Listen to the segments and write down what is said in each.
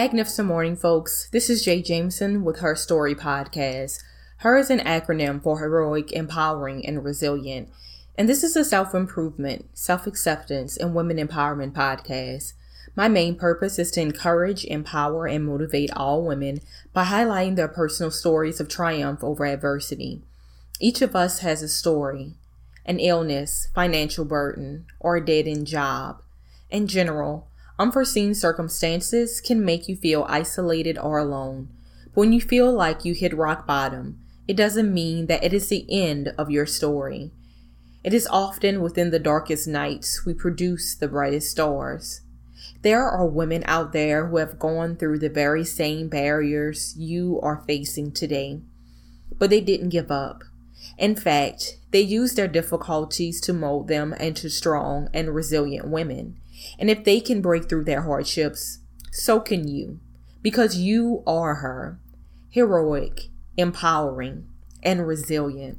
Magnificent morning, folks. This is Jay Jameson with Her Story Podcast. HER is an acronym for Heroic, Empowering, and Resilient. And this is a self improvement, self acceptance, and women empowerment podcast. My main purpose is to encourage, empower, and motivate all women by highlighting their personal stories of triumph over adversity. Each of us has a story, an illness, financial burden, or a dead end job. In general, unforeseen circumstances can make you feel isolated or alone. But when you feel like you hit rock bottom, it doesn't mean that it is the end of your story. It is often within the darkest nights we produce the brightest stars. There are women out there who have gone through the very same barriers you are facing today, but they didn't give up. In fact, they use their difficulties to mold them into strong and resilient women. And if they can break through their hardships, so can you, because you are her, heroic, empowering, and resilient.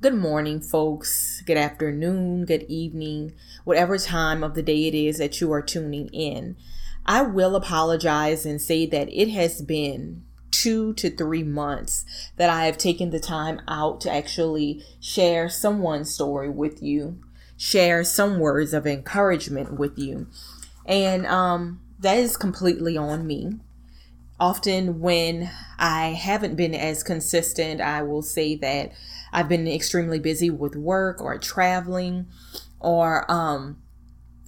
Good morning, folks. Good afternoon, good evening, whatever time of the day it is that you are tuning in. I will apologize and say that it has been two to three months that I have taken the time out to actually share someone's story with you, share some words of encouragement with you. And um, that is completely on me. Often, when I haven't been as consistent, I will say that I've been extremely busy with work or traveling or, um,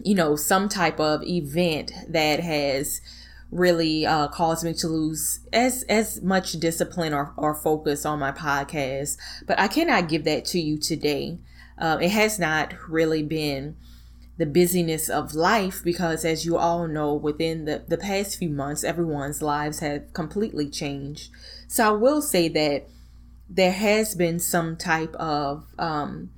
you know, some type of event that has really uh, caused me to lose as as much discipline or, or focus on my podcast. But I cannot give that to you today. Uh, it has not really been the busyness of life because as you all know within the, the past few months everyone's lives have completely changed so i will say that there has been some type of um,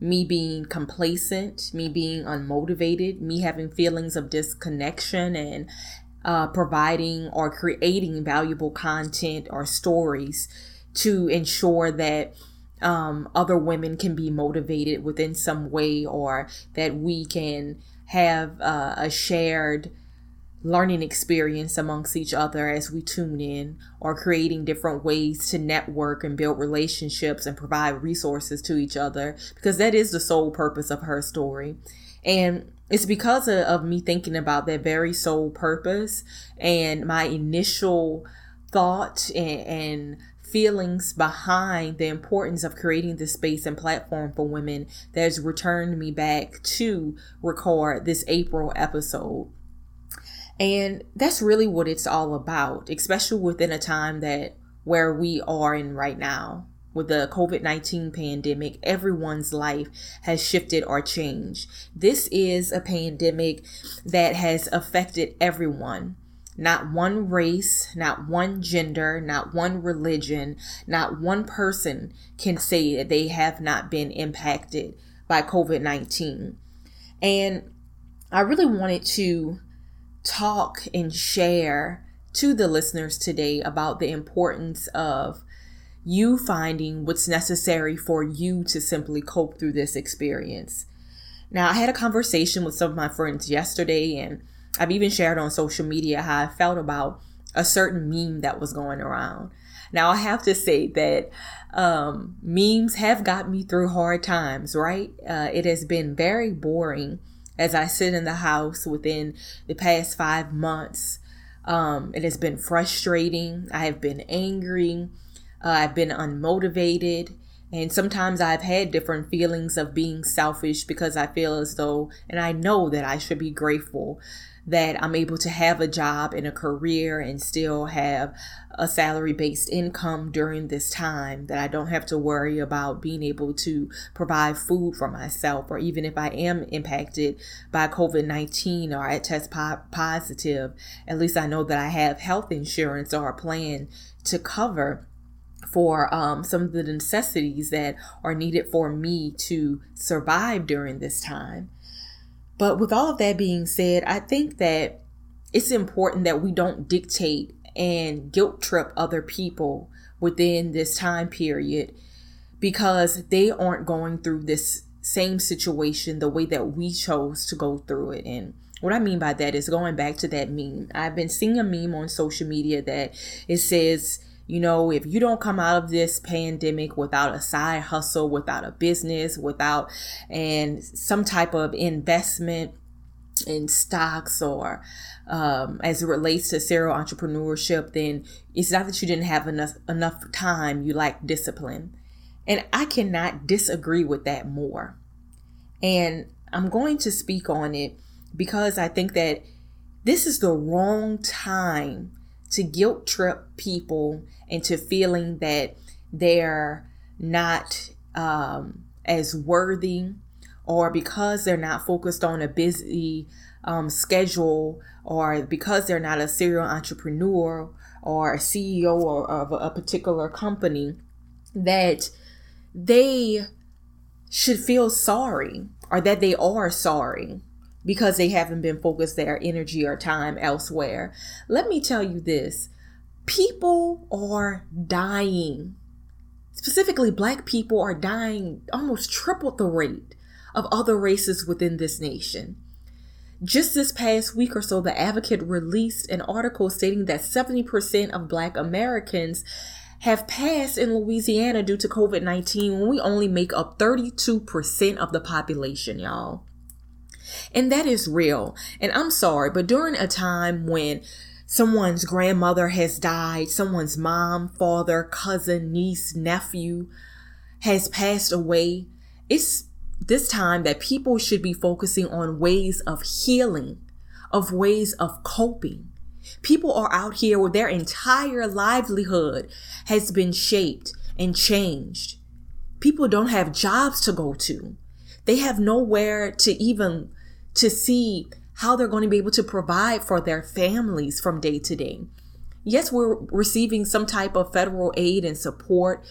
me being complacent, me being unmotivated, me having feelings of disconnection and uh, providing or creating valuable content or stories to ensure that um, other women can be motivated within some way or that we can have uh, a shared learning experience amongst each other as we tune in or creating different ways to network and build relationships and provide resources to each other because that is the sole purpose of her story. And it's because of, of me thinking about that very sole purpose and my initial thought and, and feelings behind the importance of creating this space and platform for women that has returned me back to record this April episode. And that's really what it's all about, especially within a time that where we are in right now. With the COVID 19 pandemic, everyone's life has shifted or changed. This is a pandemic that has affected everyone. Not one race, not one gender, not one religion, not one person can say that they have not been impacted by COVID 19. And I really wanted to talk and share to the listeners today about the importance of you finding what's necessary for you to simply cope through this experience. Now, I had a conversation with some of my friends yesterday, and I've even shared on social media how I felt about a certain meme that was going around. Now, I have to say that um, memes have got me through hard times, right? Uh, it has been very boring as I sit in the house within the past five months. Um, it has been frustrating. I have been angry. Uh, I've been unmotivated. And sometimes I've had different feelings of being selfish because I feel as though, and I know that I should be grateful that I'm able to have a job and a career and still have a salary based income during this time, that I don't have to worry about being able to provide food for myself, or even if I am impacted by COVID 19 or I test po- positive, at least I know that I have health insurance or a plan to cover for um, some of the necessities that are needed for me to survive during this time. But with all of that being said, I think that it's important that we don't dictate and guilt trip other people within this time period because they aren't going through this same situation the way that we chose to go through it. And What I mean by that is going back to that meme. I've been seeing a meme on social media that it says, you know, if you don't come out of this pandemic without a side hustle, without a business, without and some type of investment in stocks or um, as it relates to serial entrepreneurship, then it's not that you didn't have enough enough time. You lack discipline, and I cannot disagree with that more. And I'm going to speak on it because I think that this is the wrong time to guilt trip people into feeling that they're not um, as worthy or because they're not focused on a busy um, schedule or because they're not a serial entrepreneur or a CEO or, of a particular company that they should feel sorry or that they are sorry because they haven't been focused their energy or time elsewhere. Let me tell you this people are dying. Specifically, black people are dying almost triple the rate of other races within this nation. Just this past week or so, The Advocate released an article stating that 70% of Black Americans have passed in Louisiana due to COVID 19 when we only make up 32% of the population, y'all. And that is real. And I'm sorry, but during a time when someone's grandmother has died, someone's mom, father, cousin, niece, nephew has passed away, it's this time that people should be focusing on ways of healing, of ways of coping. People are out here where their entire livelihood has been shaped and changed. People don't have jobs to go to. They have nowhere to even to see how they're going to be able to provide for their families from day to day. Yes, we're receiving some type of federal aid and support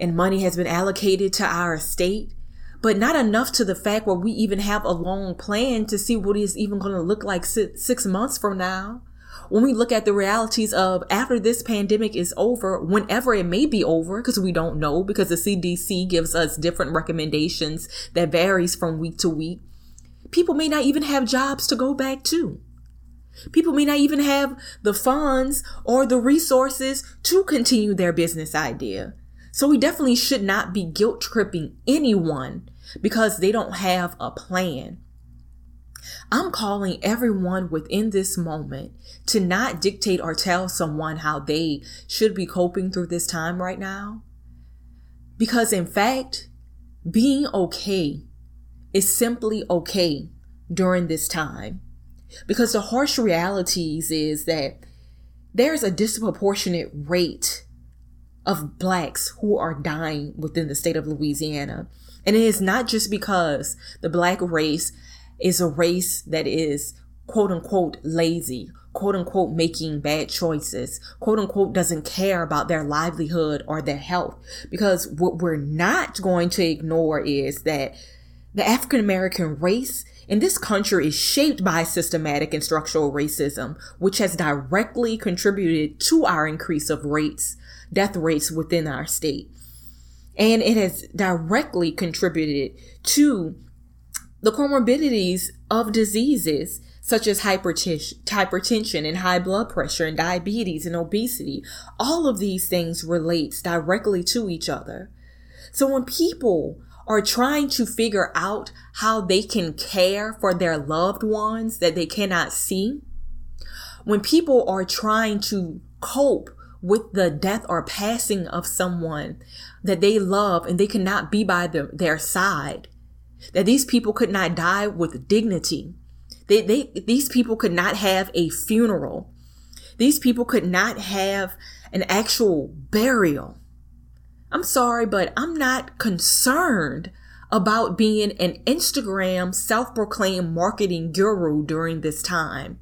and money has been allocated to our state, but not enough to the fact where we even have a long plan to see what is even going to look like six months from now. When we look at the realities of after this pandemic is over, whenever it may be over, because we don't know, because the CDC gives us different recommendations that varies from week to week, people may not even have jobs to go back to. People may not even have the funds or the resources to continue their business idea. So we definitely should not be guilt tripping anyone because they don't have a plan. I'm calling everyone within this moment to not dictate or tell someone how they should be coping through this time right now. Because in fact, being okay is simply okay during this time. Because the harsh realities is that there's a disproportionate rate of blacks who are dying within the state of Louisiana. And it is not just because the black race is a race that is quote unquote lazy, quote unquote making bad choices, quote unquote doesn't care about their livelihood or their health. Because what we're not going to ignore is that the African American race in this country is shaped by systematic and structural racism, which has directly contributed to our increase of rates, death rates within our state. And it has directly contributed to the comorbidities of diseases such as hypertension and high blood pressure and diabetes and obesity. All of these things relates directly to each other. So when people are trying to figure out how they can care for their loved ones that they cannot see, when people are trying to cope with the death or passing of someone that they love and they cannot be by the, their side, that these people could not die with dignity. They, they, these people could not have a funeral. These people could not have an actual burial. I'm sorry, but I'm not concerned about being an Instagram self proclaimed marketing guru during this time.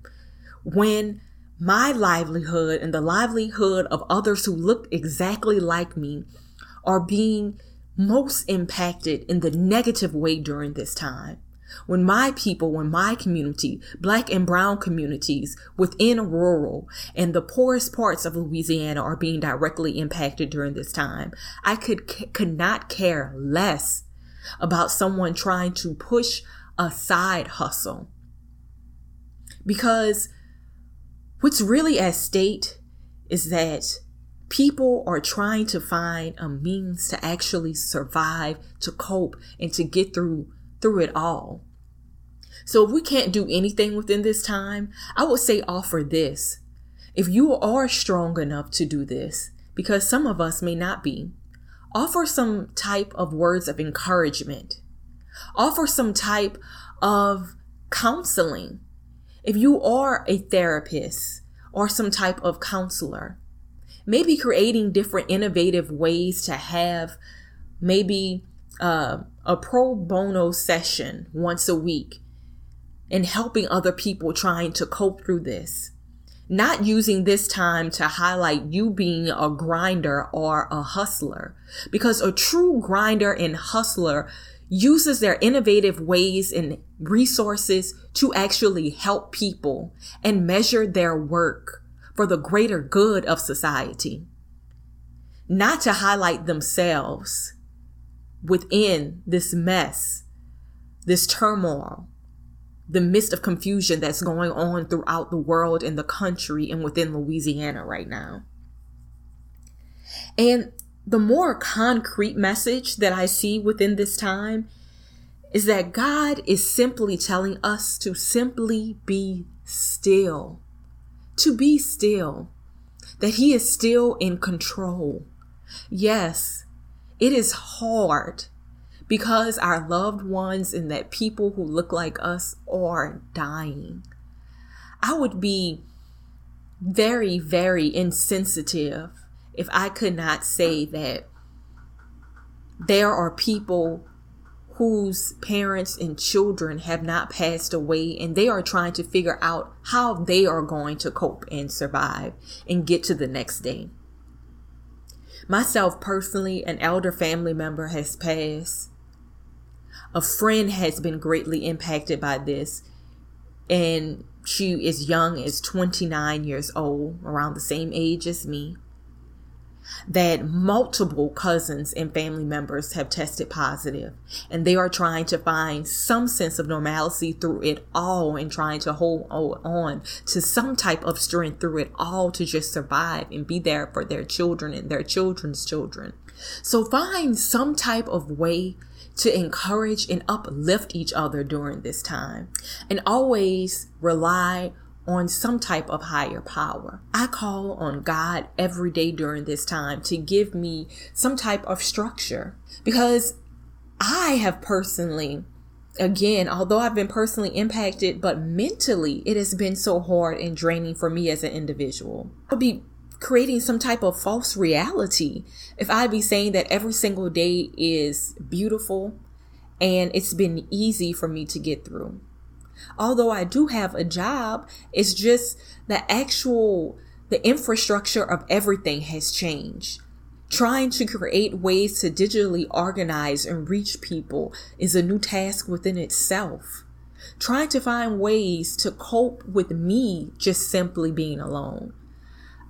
When my livelihood and the livelihood of others who look exactly like me are being most impacted in the negative way during this time when my people, when my community, black and brown communities within rural and the poorest parts of Louisiana are being directly impacted during this time, I could, could not care less about someone trying to push a side hustle. Because what's really at stake is that people are trying to find a means to actually survive, to cope, and to get through through it all. So if we can't do anything within this time, I would say offer this. If you are strong enough to do this, because some of us may not be, offer some type of words of encouragement. Offer some type of counseling. If you are a therapist or some type of counselor, maybe creating different innovative ways to have maybe uh, a pro bono session once a week and helping other people trying to cope through this. Not using this time to highlight you being a grinder or a hustler, because a true grinder and hustler uses their innovative ways and resources to actually help people and measure their work for the greater good of society. Not to highlight themselves within this mess, this turmoil, the mist of confusion that's going on throughout the world and the country and within Louisiana right now. And the more concrete message that I see within this time is that God is simply telling us to simply be still, to be still, that He is still in control. Yes, it is hard because our loved ones and that people who look like us are dying. I would be very, very insensitive if I could not say that there are people whose parents and children have not passed away and they are trying to figure out how they are going to cope and survive and get to the next day. Myself personally, an elder family member has passed. A friend has been greatly impacted by this. And she is young as 29 years old around the same age as me that multiple cousins and family members have tested positive and they are trying to find some sense of normalcy through it all and trying to hold on to some type of strength through it all to just survive and be there for their children and their children's children. So find some type of way to encourage and uplift each other during this time and always rely on some type of higher power. I call on God every day during this time to give me some type of structure because I have personally again, although I've been personally impacted, but mentally it has been so hard and draining for me as an individual. I'll be creating some type of false reality if I'd be saying that every single day is beautiful and it's been easy for me to get through. Although I do have a job, it's just the actual the infrastructure of everything has changed. Trying to create ways to digitally organize and reach people is a new task within itself. Trying to find ways to cope with me just simply being alone.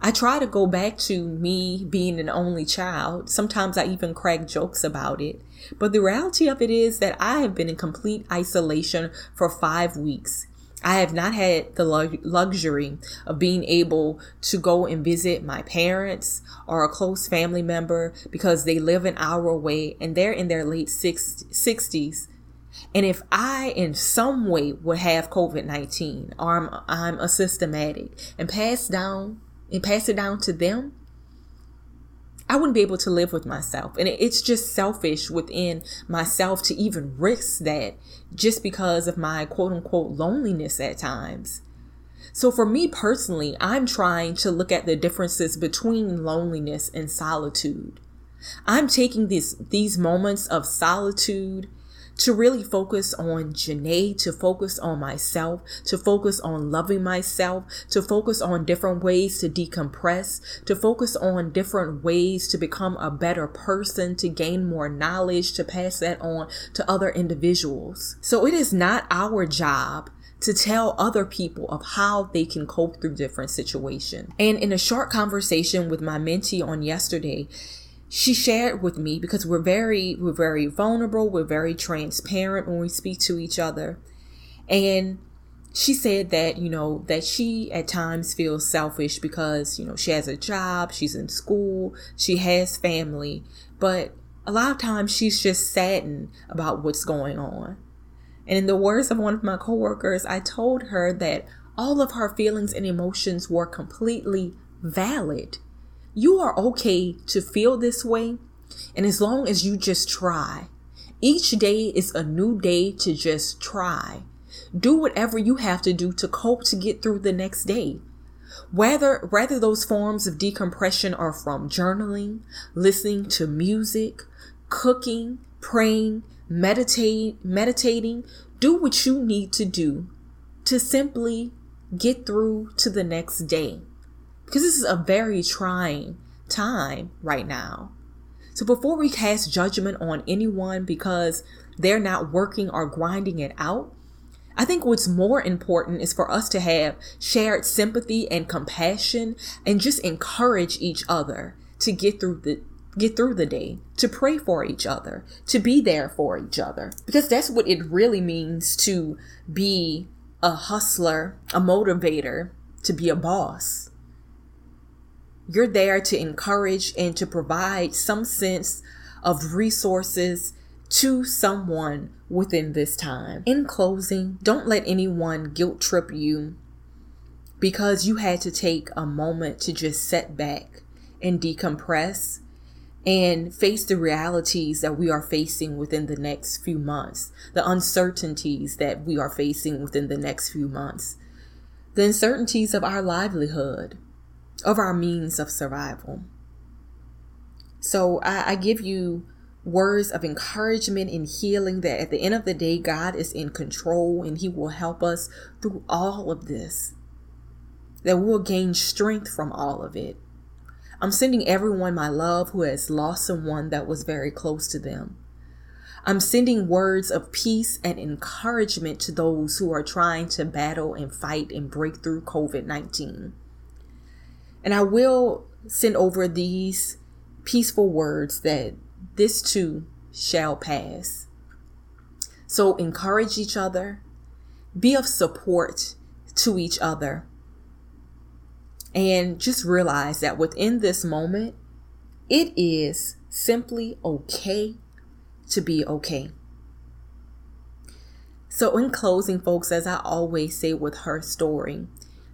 I try to go back to me being an only child. Sometimes I even crack jokes about it. But the reality of it is that I have been in complete isolation for five weeks. I have not had the luxury of being able to go and visit my parents or a close family member because they live an hour away and they're in their late 60s. And if I, in some way, would have COVID 19 or I'm, I'm asymptomatic and pass down and pass it down to them, I wouldn't be able to live with myself. And it's just selfish within myself to even risk that just because of my quote unquote loneliness at times. So for me personally, I'm trying to look at the differences between loneliness and solitude. I'm taking these these moments of solitude to really focus on Janae, to focus on myself, to focus on loving myself, to focus on different ways to decompress, to focus on different ways to become a better person, to gain more knowledge, to pass that on to other individuals. So it is not our job to tell other people of how they can cope through different situations. And in a short conversation with my mentee on yesterday, she shared with me because we're very we're very vulnerable we're very transparent when we speak to each other and she said that, you know, that she at times feels selfish because, you know, she has a job, she's in school, she has family, but a lot of times she's just saddened about what's going on. And in the words of one of my coworkers, I told her that all of her feelings and emotions were completely valid. You are okay to feel this way, and as long as you just try, each day is a new day to just try. Do whatever you have to do to cope to get through the next day. Whether whether those forms of decompression are from journaling, listening to music, cooking, praying, meditate, meditating, do what you need to do to simply get through to the next day. Because this is a very trying time right now. So before we cast judgment on anyone because they're not working or grinding it out, I think what's more important is for us to have shared sympathy and compassion and just encourage each other to get through the get through the day, to pray for each other, to be there for each other. Because that's what it really means to be a hustler, a motivator, to be a boss. You're there to encourage and to provide some sense of resources to someone within this time. In closing, don't let anyone guilt trip you because you had to take a moment to just set back and decompress and face the realities that we are facing within the next few months, the uncertainties that we are facing within the next few months, the uncertainties of our livelihood, of our means of survival. So I, I give you words of encouragement and healing that at the end of the day, God is in control and He will help us through all of this. That we'll gain strength from all of it. I'm sending everyone my love who has lost someone that was very close to them. I'm sending words of peace and encouragement to those who are trying to battle and fight and break through COVID 19. And I will send over these peaceful words that this too shall pass. So encourage each other, be of support to each other, and just realize that within this moment, it is simply okay to be okay. So, in closing, folks, as I always say with her story,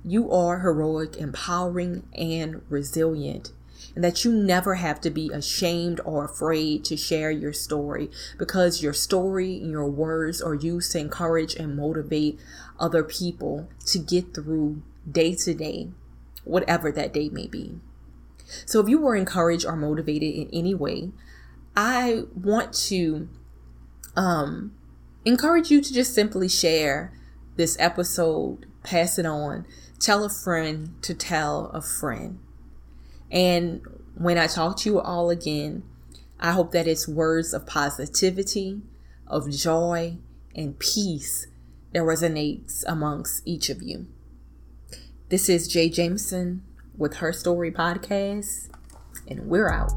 you are heroic, empowering, and resilient and that you never have to be ashamed or afraid to share your story because your story and your words are used to encourage and motivate other people to get through day to day, whatever that day may be. So if you were encouraged or motivated in any way, I want to um, encourage you to just simply share this episode, pass it on, tell a friend to tell a friend. And when I talk to you all again, I hope that it's words of positivity, of joy, and peace that resonates amongst each of you. This is Jay Jameson with Her Story Podcast, and we're out.